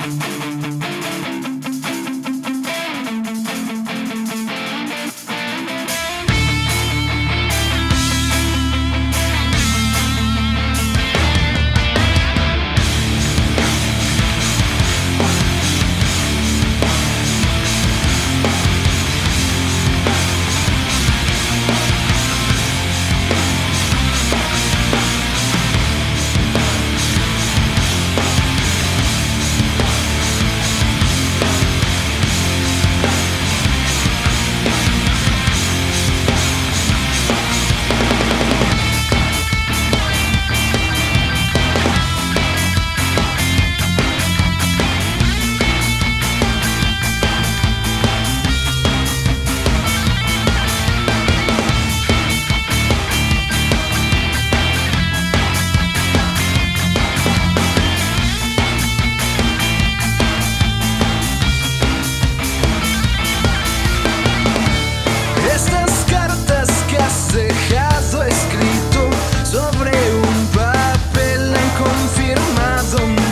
a zum